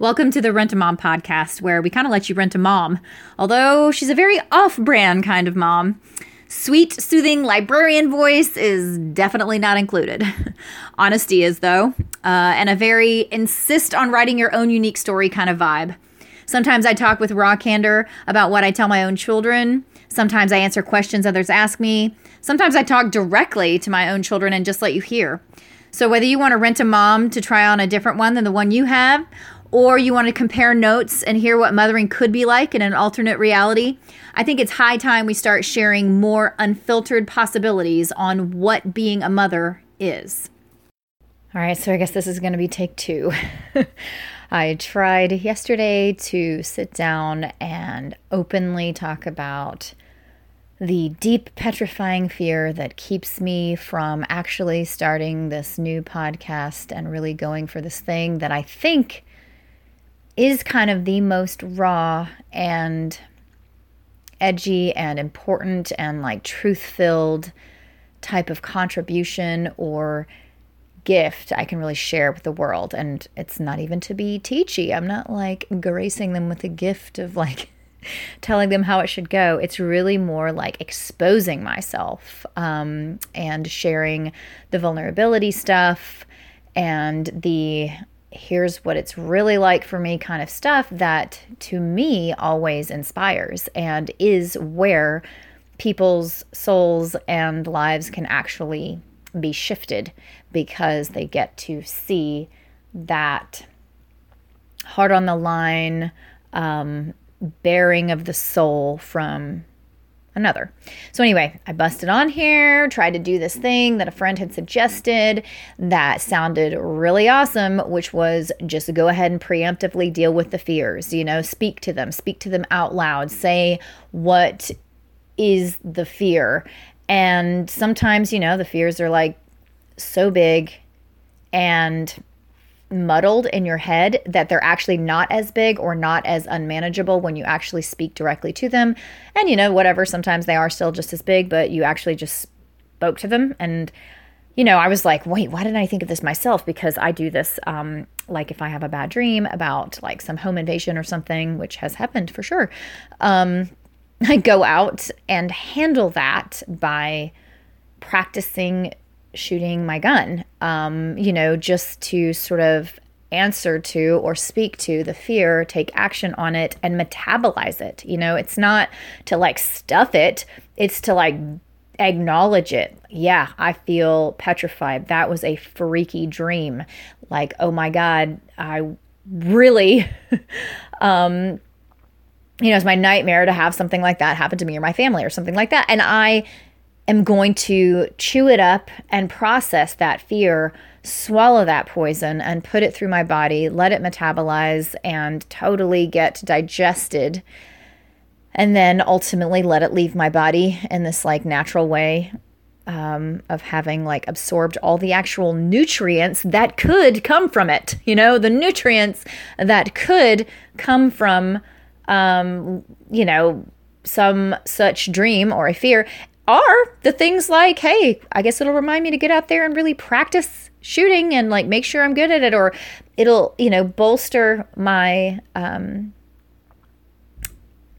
Welcome to the Rent a Mom podcast, where we kind of let you rent a mom, although she's a very off brand kind of mom. Sweet, soothing librarian voice is definitely not included. Honesty is, though, uh, and a very insist on writing your own unique story kind of vibe. Sometimes I talk with raw candor about what I tell my own children. Sometimes I answer questions others ask me. Sometimes I talk directly to my own children and just let you hear. So, whether you want to rent a mom to try on a different one than the one you have, or you want to compare notes and hear what mothering could be like in an alternate reality, I think it's high time we start sharing more unfiltered possibilities on what being a mother is. All right, so I guess this is going to be take two. I tried yesterday to sit down and openly talk about the deep, petrifying fear that keeps me from actually starting this new podcast and really going for this thing that I think is kind of the most raw and edgy and important and like truth filled type of contribution or gift I can really share with the world. And it's not even to be teachy. I'm not like gracing them with a gift of like telling them how it should go. It's really more like exposing myself um, and sharing the vulnerability stuff and the here's what it's really like for me kind of stuff that to me always inspires and is where people's souls and lives can actually be shifted because they get to see that heart on the line um, baring of the soul from another. So, anyway, I busted on here, tried to do this thing that a friend had suggested that sounded really awesome, which was just go ahead and preemptively deal with the fears, you know, speak to them, speak to them out loud, say what is the fear. And sometimes, you know, the fears are like so big and muddled in your head that they're actually not as big or not as unmanageable when you actually speak directly to them. And you know, whatever, sometimes they are still just as big, but you actually just spoke to them. And, you know, I was like, wait, why didn't I think of this myself? Because I do this, um, like if I have a bad dream about like some home invasion or something, which has happened for sure. Um, I go out and handle that by practicing shooting my gun, um, you know, just to sort of answer to or speak to the fear, take action on it, and metabolize it. You know, it's not to like stuff it, it's to like acknowledge it. Yeah, I feel petrified. That was a freaky dream. Like, oh my God, I really, um, you know, it's my nightmare to have something like that happen to me or my family or something like that. And I am going to chew it up and process that fear, swallow that poison, and put it through my body, let it metabolize and totally get digested. And then ultimately let it leave my body in this like natural way um, of having like absorbed all the actual nutrients that could come from it. You know, the nutrients that could come from, um, you know, some such dream or a fear are the things like, hey, I guess it'll remind me to get out there and really practice shooting and like make sure I'm good at it, or it'll, you know, bolster my um,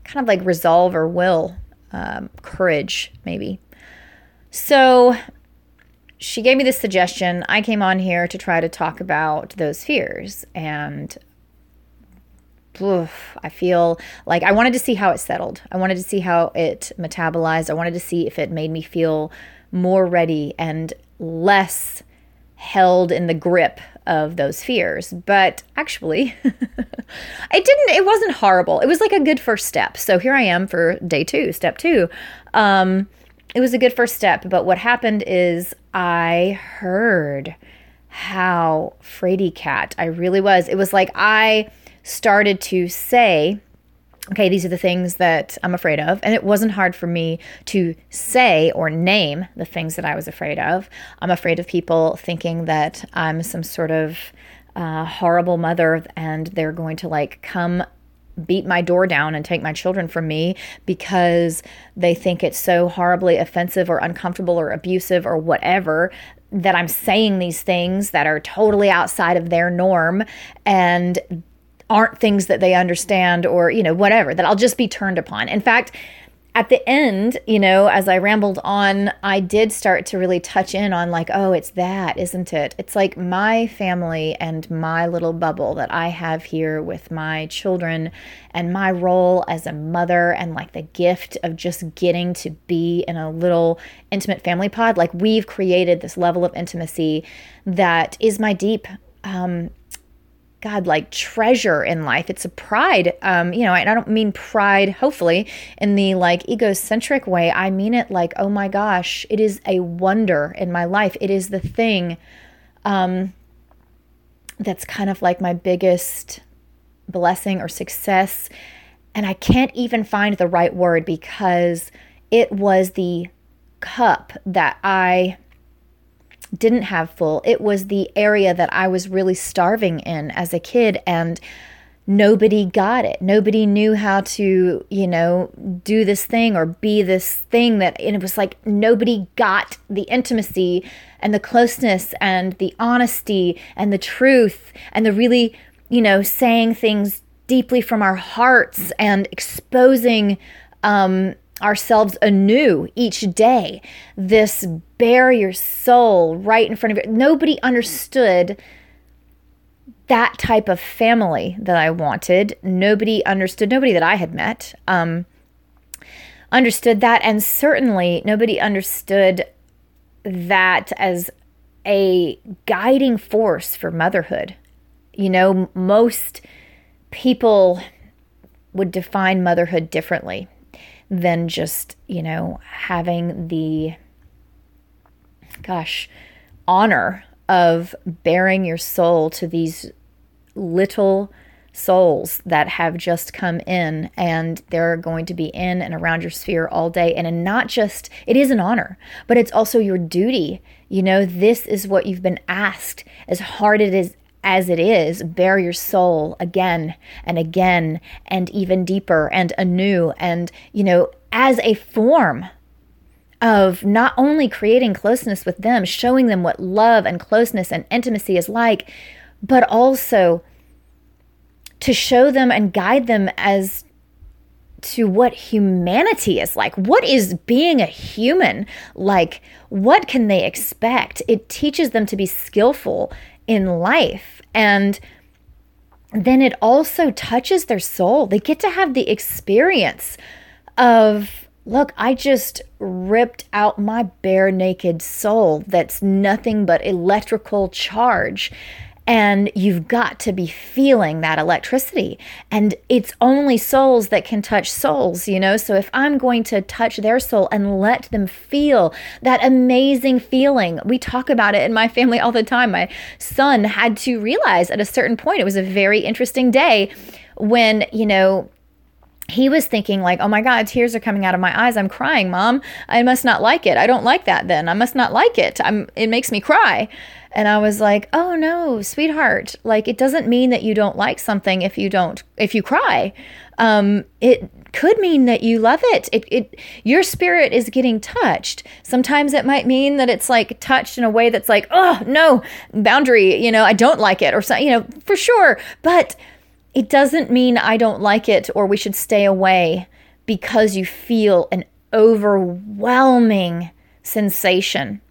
kind of like resolve or will, um, courage, maybe. So she gave me this suggestion. I came on here to try to talk about those fears and oof, I feel like I wanted to see how it settled. I wanted to see how it metabolized. I wanted to see if it made me feel more ready and less held in the grip of those fears. But actually, it didn't, it wasn't horrible. It was like a good first step. So here I am for day two, step two. Um, it was a good first step. But what happened is I heard how fraidy cat I really was. It was like I started to say, okay, these are the things that I'm afraid of. And it wasn't hard for me to say or name the things that I was afraid of. I'm afraid of people thinking that I'm some sort of uh, horrible mother and they're going to like come beat my door down and take my children from me because they think it's so horribly offensive or uncomfortable or abusive or whatever that I'm saying these things that are totally outside of their norm and aren't things that they understand or, you know, whatever, that I'll just be turned upon. In fact, at the end, you know, as I rambled on, I did start to really touch in on, like, oh, it's that, isn't it? It's like my family and my little bubble that I have here with my children and my role as a mother and like the gift of just getting to be in a little intimate family pod. Like, we've created this level of intimacy that is my deep um, God, like treasure in life. It's a pride. Um, you know, and I don't mean pride, hopefully, in the like egocentric way. I mean it like, oh my gosh, it is a wonder in my life. It is the thing um, that's kind of like my biggest blessing or success. And I can't even find the right word because it was the cup that I didn't have full. It was the area that I was really starving in as a kid and nobody got it. Nobody knew how to, you know, do this thing or be this thing that and it was like nobody got the intimacy and the closeness and the honesty and the truth and the really, you know, saying things deeply from our hearts and exposing um ourselves anew each day. This bare your soul right in front of you. Nobody understood that type of family that I wanted. Nobody understood, nobody that I had met um, understood that. And certainly nobody understood that as a guiding force for motherhood. You know, most people would define motherhood differently than just, you know, having the, gosh, honor of baring your soul to these little souls that have just come in and they're going to be in and around your sphere all day. And not just it is an honor but it's also your duty. You know this is what you've been asked as hard it is as it is, bear your soul again and again and even deeper and anew and, you know, as a form of not only creating closeness with them, showing them what love and closeness and intimacy is like, but also to show them and guide them as to what humanity is like. What is being a human like? What can they expect? It teaches them to be skillful in life. And then it also touches their soul. They get to have the experience of look, I just ripped out my bare naked soul that's nothing but electrical charge and you've got to be feeling that electricity. And it's only souls that can touch souls, you know? So if I'm going to touch their soul and let them feel that amazing feeling, we talk about it in my family all the time. My son had to realize at a certain point, it was a very interesting day when, you know, he was thinking like oh my god tears are coming out of my eyes i'm crying mom i must not like it i don't like that then i must not like it i'm it makes me cry and i was like oh no sweetheart like it doesn't mean that you don't like something if you don't if you cry um it could mean that you love it. It, it your spirit is getting touched. Sometimes it might mean that it's like touched in a way that's like, oh no, boundary, you know, I don't like it or something, you know, for sure. But it doesn't mean I don't like it or we should stay away because you feel an overwhelming sensation.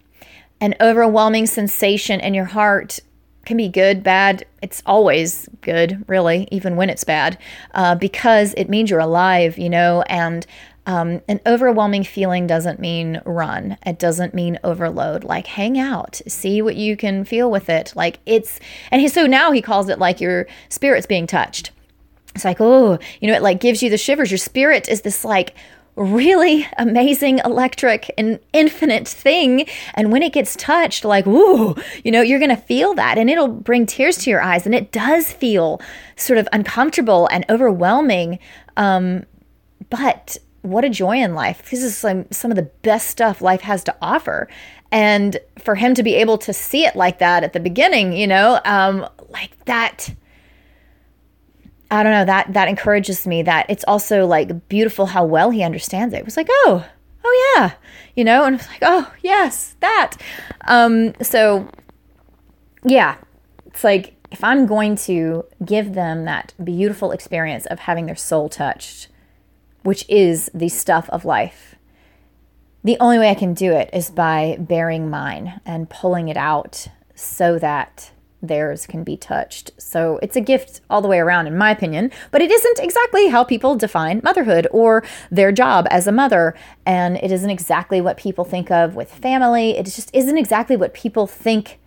An overwhelming sensation in your heart can be good, bad. It's always good, really, even when it's bad, uh, because it means you're alive, you know, and um, an overwhelming feeling doesn't mean run. It doesn't mean overload. Like hang out, see what you can feel with it. Like it's, and he, so now he calls it like your spirit's being touched. It's like, oh, you know, it like gives you the shivers. Your spirit is this like really amazing electric and infinite thing. And when it gets touched, like, whoa, you know, you're going to feel that and it'll bring tears to your eyes. And it does feel sort of uncomfortable and overwhelming. Um, but what a joy in life. This is some, some of the best stuff life has to offer. And for him to be able to see it like that at the beginning, you know, um, like that. I don't know that that encourages me that it's also like beautiful how well he understands it. It was like, oh, oh yeah, you know, and it's like, oh yes, that. Um, so yeah, it's like if I'm going to give them that beautiful experience of having their soul touched, which is the stuff of life, the only way I can do it is by baring mine and pulling it out so that theirs can be touched. So it's a gift all the way around, in my opinion, but it isn't exactly how people define motherhood or their job as a mother. And it isn't exactly what people think of with family. It just isn't exactly what people think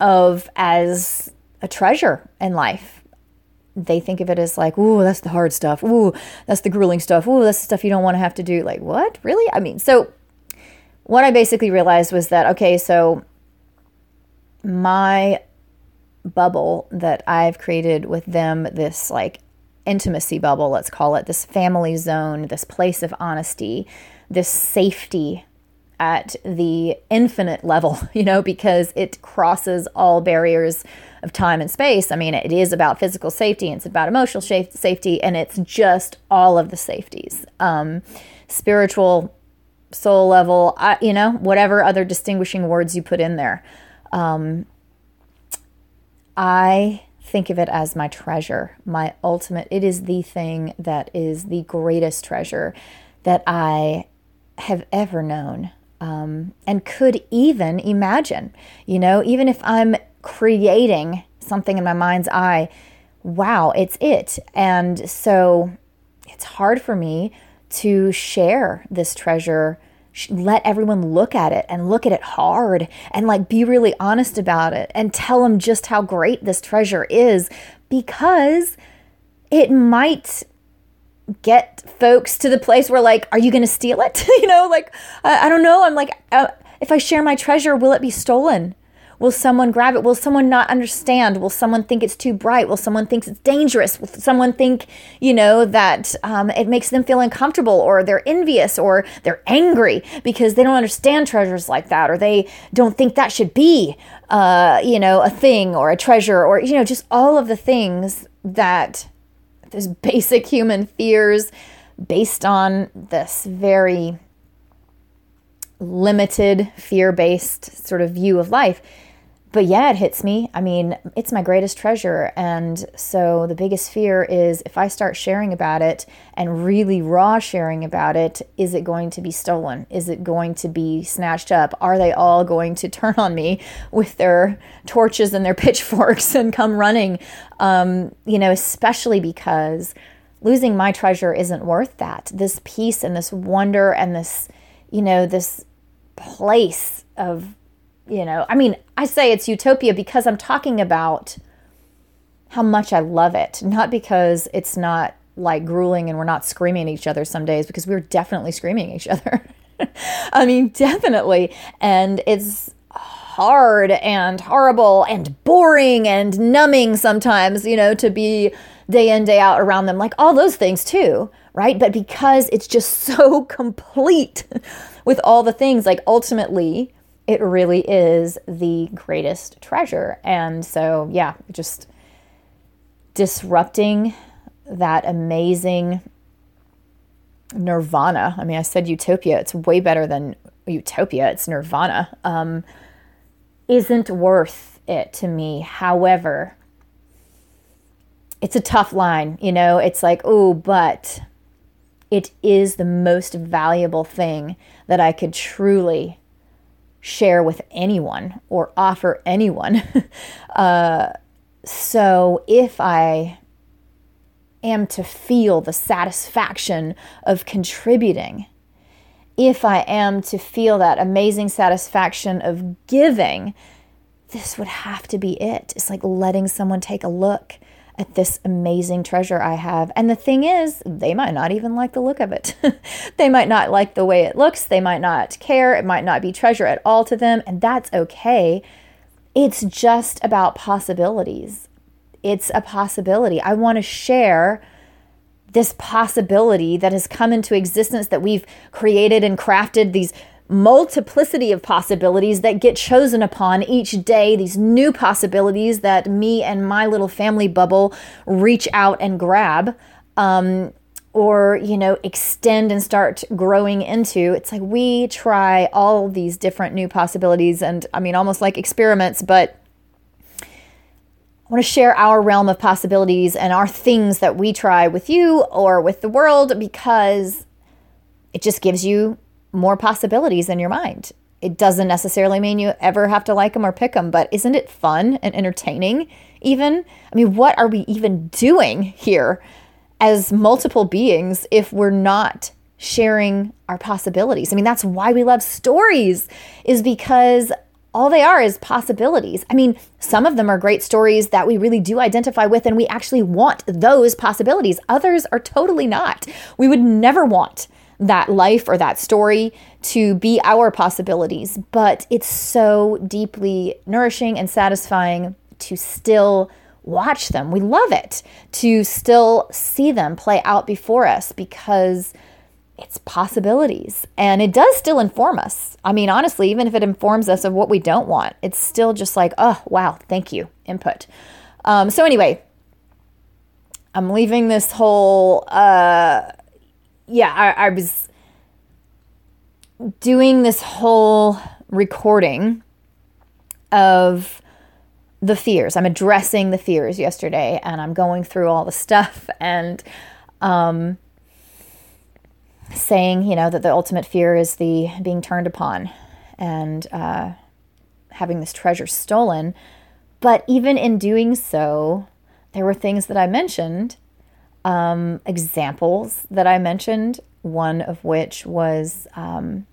of as a treasure in life. They think of it as like, ooh, that's the hard stuff. Ooh, that's the grueling stuff. Ooh, that's the stuff you don't want to have to do. Like, what? Really? I mean, so what I basically realized was that, okay, so my bubble that I've created with them, this like intimacy bubble, let's call it, this family zone, this place of honesty, this safety at the infinite level, you know, because it crosses all barriers of time and space. I mean, it is about physical safety, it's about emotional safety, and it's just all of the safeties. Um, spiritual, soul level, I, you know, whatever other distinguishing words you put in there. Um, I think of it as my treasure, my ultimate. It is the thing that is the greatest treasure that I have ever known um, and could even imagine. You know, even if I'm creating something in my mind's eye, wow, it's it. And so it's hard for me to share this treasure let everyone look at it and look at it hard and like be really honest about it and tell them just how great this treasure is because it might get folks to the place where like are you going to steal it? You know like I, I, don't know. I'm like uh, if i share my treasure will it be stolen Will someone grab it? Will someone not understand? Will someone think it's too bright? Will someone think it's dangerous? Will someone think, you know, that um, it makes them feel uncomfortable or they're envious or they're angry because they don't understand treasures like that or they don't think that should be, uh, you know, a thing or a treasure or, you know, just all of the things that there's basic human fears based on this very limited fear based sort of view of life but yeah, it hits me. I mean, it's my greatest treasure. And so the biggest fear is if I start sharing about it and really raw sharing about it, is it going to be stolen? Is it going to be snatched up? Are they all going to turn on me with their torches and their pitchforks and come running? Um, you know, especially because losing my treasure isn't worth that. This peace and this wonder and this, you know, this place of you know, I mean, I say it's utopia because I'm talking about how much I love it, not because it's not like grueling and we're not screaming at each other some days because we're definitely screaming at each other. I mean, definitely. And it's hard and horrible and boring and numbing sometimes, you know, to be day in, day out around them, like all those things too, right? But because it's just so complete with all the things, like ultimately, it really is the greatest treasure. And so, yeah, just disrupting that amazing nirvana. I mean, I said utopia, it's way better than utopia, it's nirvana. Um, isn't worth it to me. However, it's a tough line, you know, it's like, oh, but it is the most valuable thing that I could truly share with anyone or offer anyone. uh, so if I am to feel the satisfaction of contributing, if I am to feel that amazing satisfaction of giving, this would have to be it. It's like letting someone take a look at this amazing treasure I have. And the thing is, they might not even like the look of it. they might not like the way it looks. They might not care. It might not be treasure at all to them. And that's okay. It's just about possibilities. It's a possibility. I want to share this possibility that has come into existence that we've created and crafted these multiplicity of possibilities that get chosen upon each day, these new possibilities that me and my little family bubble reach out and grab. Um, or you know extend and start growing into it's like we try all these different new possibilities and i mean almost like experiments but I want to share our realm of possibilities and our things that we try with you or with the world because it just gives you more possibilities in your mind. It doesn't necessarily mean you ever have to like them or pick them, but isn't it fun and entertaining? Even, I mean, what are we even doing here as multiple beings if we're not sharing our possibilities? I mean, that's why we love stories, is because all they are is possibilities. I mean, some of them are great stories that we really do identify with and we actually want those possibilities. Others are totally not. We would never want that life or that story to be our possibilities, but it's so deeply nourishing and satisfying to still watch them. We love it to still see them play out before us because it's possibilities and it does still inform us. I mean, honestly, even if it informs us of what we don't want, it's still just like, oh, wow, thank you, input. Um, so, anyway, I'm leaving this whole, uh, yeah, I, I was doing this whole recording of the fears. I'm addressing the fears yesterday and I'm going through all the stuff and, um, saying, you know, that the ultimate fear is the being turned upon and uh, having this treasure stolen. But even in doing so, there were things that I mentioned, um, examples that I mentioned, one of which was, um,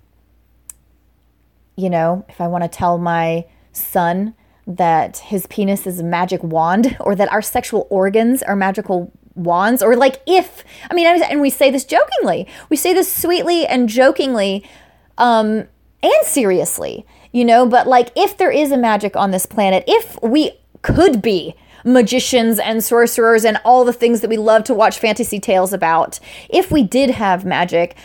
you know, if I want to tell my son that his penis is a magic wand or that our sexual organs are magical wands or like if i mean and we say this jokingly. We say this sweetly and jokingly um and seriously you know but like if there is a magic on this planet if we could be magicians and sorcerers and all the things that we love to watch fantasy tales about. If we did have magic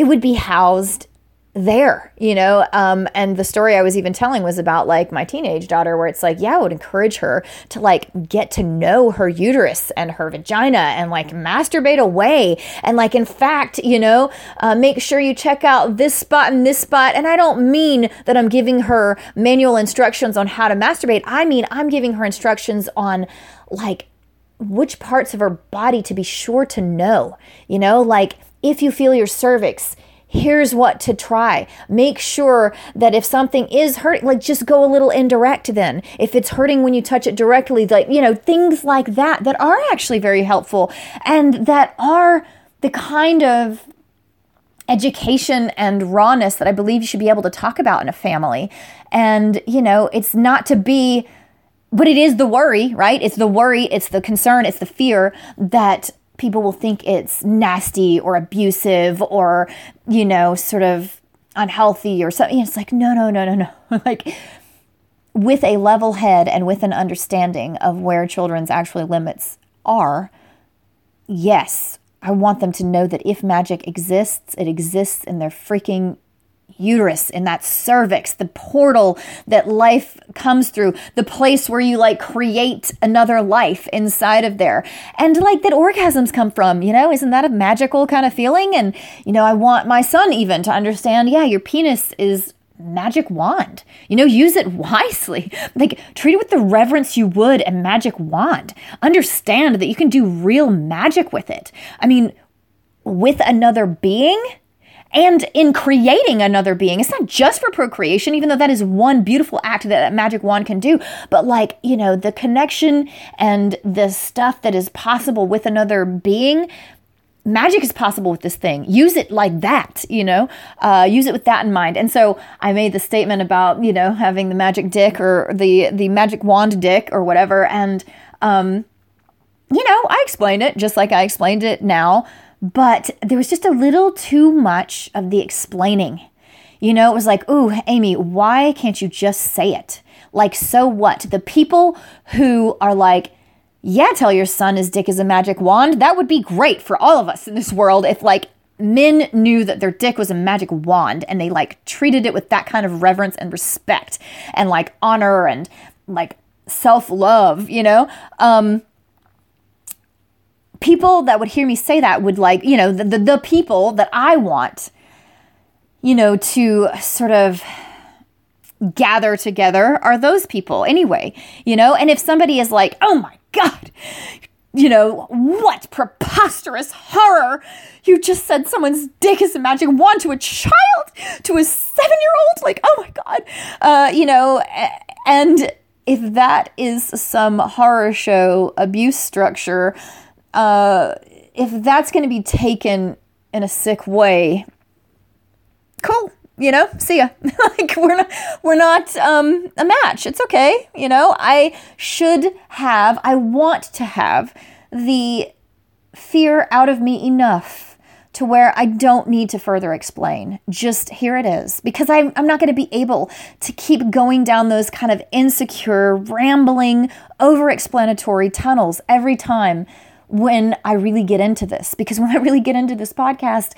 it would be housed there, you know. Um, and the story I was even telling was about like my teenage daughter, where it's like, yeah, I would encourage her to like get to know her uterus and her vagina and like masturbate away. And like, in fact, you know, uh, make sure you check out this spot and this spot. And I don't mean that I'm giving her manual instructions on how to masturbate, I mean, I'm giving her instructions on like which parts of her body to be sure to know, you know, like if you feel your cervix here's what to try. Make sure that if something is hurting, like just go a little indirect then. If it's hurting when you touch it directly, like, you know, things like that that are actually very helpful and that are the kind of education and rawness that I believe you should be able to talk about in a family. And, you know, it's not to be but it is the worry, right? It's the worry, it's the concern, it's the fear that people will think it's nasty or abusive or, you know, sort of unhealthy or something. It's like, no, no, no, no, no. like, with a level head and with an understanding of where children's actually limits are, yes, I want them to know that if magic exists, it exists in their freaking uterus, in that cervix, the portal that life comes through, the place where you like create another life inside of there. And like that orgasms come from, you know, isn't that a magical kind of feeling? And, you know, I want my son even to understand, yeah, your penis is magic wand. You know, use it wisely. Like treat it with the reverence you would a magic wand. Understand that you can do real magic with it. I mean, with another being, and in creating another being. It's not just for procreation, even though that is one beautiful act that that magic wand can do, but like, you know, the connection and the stuff that is possible with another being. Magic is possible with this thing. Use it like that, you know, uh, use it with that in mind. And so I made the statement about, you know, having the magic dick or the, the magic wand dick or whatever. And, um, you know, I explained it just like I explained it now but there was just a little too much of the explaining. You know, it was like, ooh, Amy, why can't you just say it? Like, so what? The people who are like, yeah, tell your son his dick is a magic wand, that would be great for all of us in this world if, like, men knew that their dick was a magic wand and they, like, treated it with that kind of reverence and respect and, like, honor and, like, self love, you know? Um, people that would hear me say that would like, you know, the, the, the people that I want, you know, to sort of gather together are those people anyway, you know? And if somebody is like, oh my God, you know, what preposterous horror! You just said someone's dick is a magic wand to a child, to a seven year old? Like, oh my God. Uh, you know, and if that is some horror show abuse structure, uh, if that's going to be taken in a sick way, cool you know see ya like we're not we're not um, a match it's okay you know i should have i want to have the fear out of me enough to where I don't need to further explain. Just here it is. Because I'm, I'm not going to be able to keep going down those kind of insecure, rambling, over explanatory tunnels every time when I really get into this. Because when I really get into this podcast,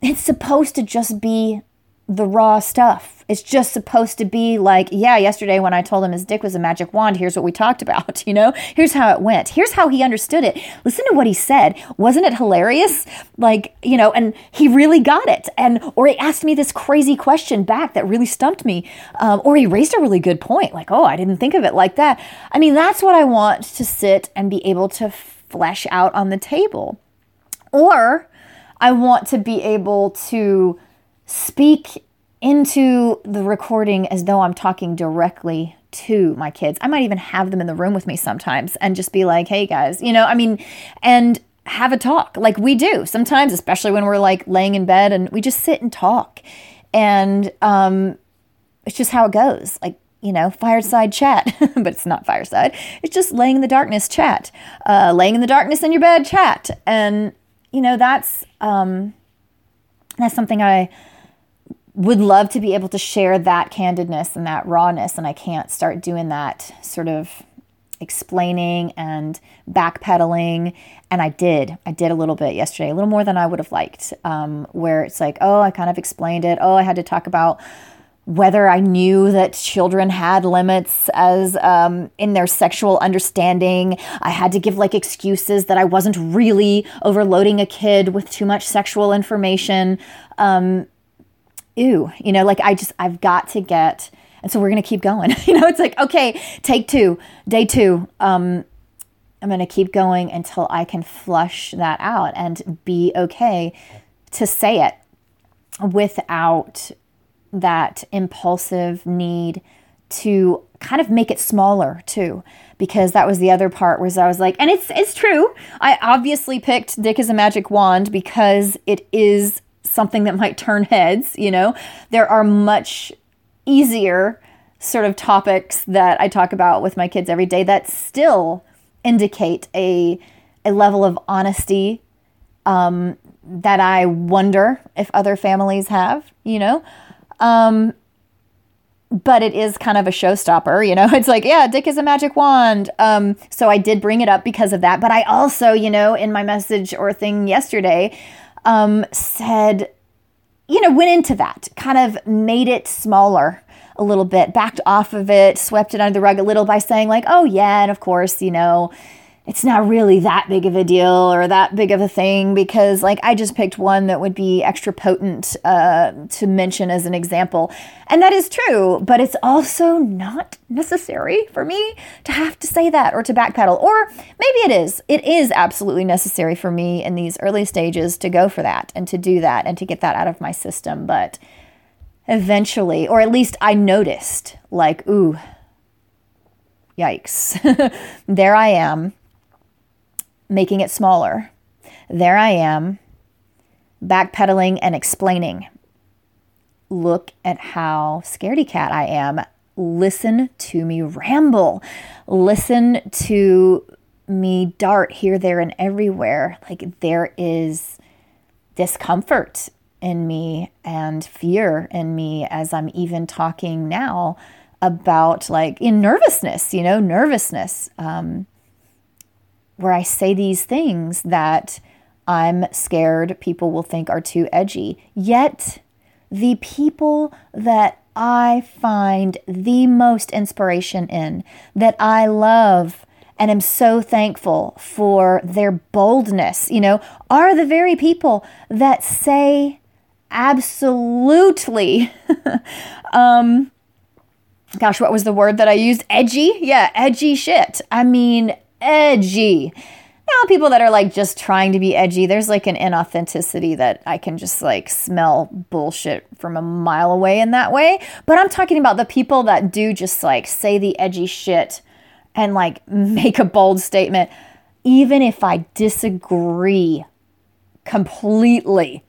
it's supposed to just be the raw stuff. It's just supposed to be like, yeah, yesterday when I told him his dick was a magic wand, here's what we talked about, you know? Here's how it went. Here's how he understood it. Listen to what he said. Wasn't it hilarious? Like, you know, and he really got it. And, or he asked me this crazy question back that really stumped me. Um, or he raised a really good point. Like, oh, I didn't think of it like that. I mean, that's what I want to sit and be able to flesh out on the table. Or I want to be able to speak into the recording as though I'm talking directly to my kids. I might even have them in the room with me sometimes and just be like, hey guys, you know, I mean, and have a talk like we do sometimes, especially when we're like laying in bed and we just sit and talk. And um, it's just how it goes. Like, you know, fireside chat, but it's not fireside. It's just laying in the darkness chat, uh, laying in the darkness in your bed chat. And, you know, that's, um, that's something I, would love to be able to share that candidness and that rawness, and I can't start doing that sort of explaining and backpedaling. And I did. I did a little bit yesterday, a little more than I would have liked, um, where it's like, oh, I kind of explained it. Oh, I had to talk about whether I knew that children had limits as um, in their sexual understanding. I had to give like excuses that I wasn't really overloading a kid with too much sexual information. Um, ew, you know, like I just, I've got to get, and so we're going to keep going. you know, it's like, okay, take two, day two. Um, I'm going to keep going until I can flush that out and be okay to say it without that impulsive need to kind of make it smaller too because that was the other part was I was like and it's it's true I obviously picked Dick as a magic wand because it is something that might turn heads, you know. There are much easier sort of topics that I talk about with my kids every day that still indicate a a level of honesty um, that I wonder if other families have, you know. Um, but it is kind of a showstopper, you know. It's like, yeah, Dick is a magic wand. Um, so I did bring it up because of that. But I also, you know, in my message or thing yesterday, um, said, you know, went into that, kind of made it smaller a little bit, backed off of it, swept it under the rug a little by saying, like, oh, yeah, and of course, you know, it's not really that big of a deal or that big of a thing because like i just picked one that would be extra potent uh, to mention as an example. And that is true but it's also not necessary for me to have to say that or to backpedal. Or maybe it is. It is absolutely necessary for me in these early stages to go for that and to do that and to get that out of my system. But eventually or at least i noticed like ooh yikes. There i am making it smaller. There I am, backpedaling and explaining. Look at how scaredy cat I am. Listen to me ramble. Listen to me dart here, there, and everywhere. Like there is discomfort in me and fear in me as I'm even talking now about like in nervousness, you know, nervousness. Um, where I say these things that I'm scared people will think are too edgy. Yet, the people that I find the most inspiration in, that I love and am so thankful for their boldness, you know, are the very people that say absolutely um, gosh, what was the word that I used? Edgy? Yeah, edgy shit. I mean, edgy. Now, people that are like just trying to be edgy, there's like an inauthenticity that I can just like smell bullshit from a mile away in that way. But I'm talking about the people that do just like say the edgy shit and like make a bold statement, even if I disagree completely,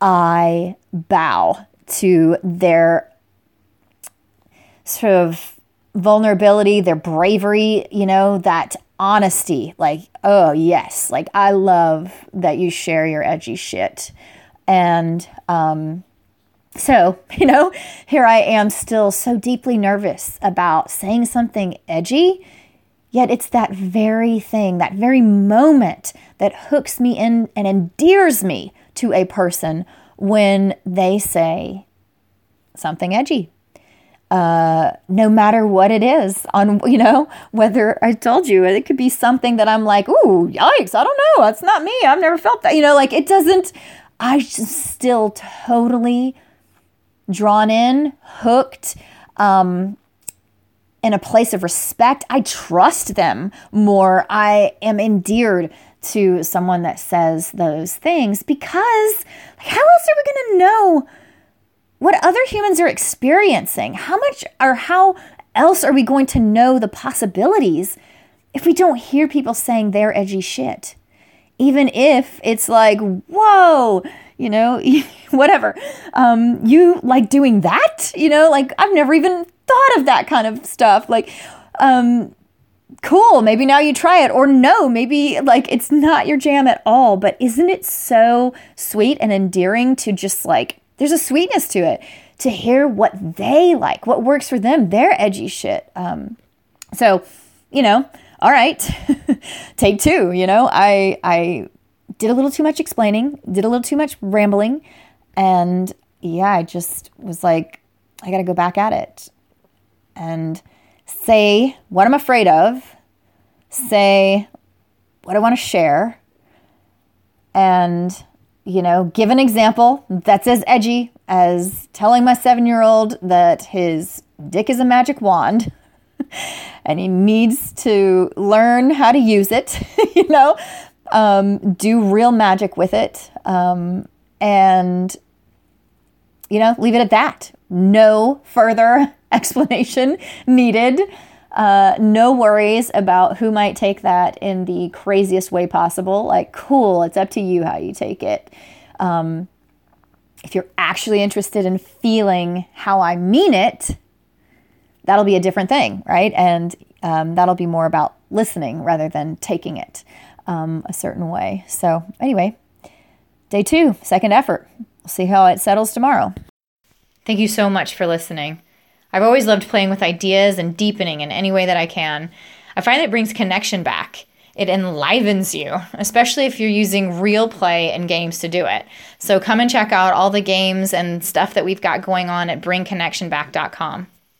I bow to their sort of vulnerability, their bravery, you know, that honesty. Like, oh, yes, like I love that you share your edgy shit. And um, so, you know, here I am still so deeply nervous about saying something edgy. Yet it's that very thing, that very moment that hooks me in and endears me to a person when they say something edgy uh, no matter what it is on you know whether i told you it could be something that i'm like ooh yikes i don't know that's not me i've never felt that you know like it doesn't i just still totally drawn in hooked um, in a place of respect i trust them more i am endeared to someone that says those things because how else are we going to know what other humans are experiencing. How much or how else are we going to know the possibilities if we don't hear people saying their edgy shit? Even if it's like, whoa, you know, whatever. Um, you like doing that? You know, like I've never even thought of that kind of stuff. Like, um, cool, maybe now you try it. Or no, maybe like it's not your jam at all. But isn't it so sweet and endearing to just like there's a sweetness to it to hear what they like, what works for them, their edgy shit. Um, so, you know, all right, take two. You know, I I did a little too much explaining, did a little too much rambling, and yeah, I just was like, I got to go back at it and say what I'm afraid of, say what I want to share, and you know, give an example that's as edgy as telling my seven year old that his dick is a magic wand and he needs to learn how to use it, you know, um, do real magic with it, um, and, you know, leave it at that. No further explanation needed. Uh, no worries about who might take that in the craziest way possible. Like, cool, it's up to you how you take it. Um, if you're actually interested in feeling how I mean it, that'll be a different thing, right? And um, that'll be more about listening rather than taking it um, a certain way. So, anyway, day two, second effort. We'll see how it settles tomorrow. Thank you so much for listening. I've always loved playing with ideas and deepening in any way that I can. I find it brings connection back. It enlivens you, especially if you're using real play and games to do it. So come and check out all the games and stuff that we've got going on at bringconnectionback.com.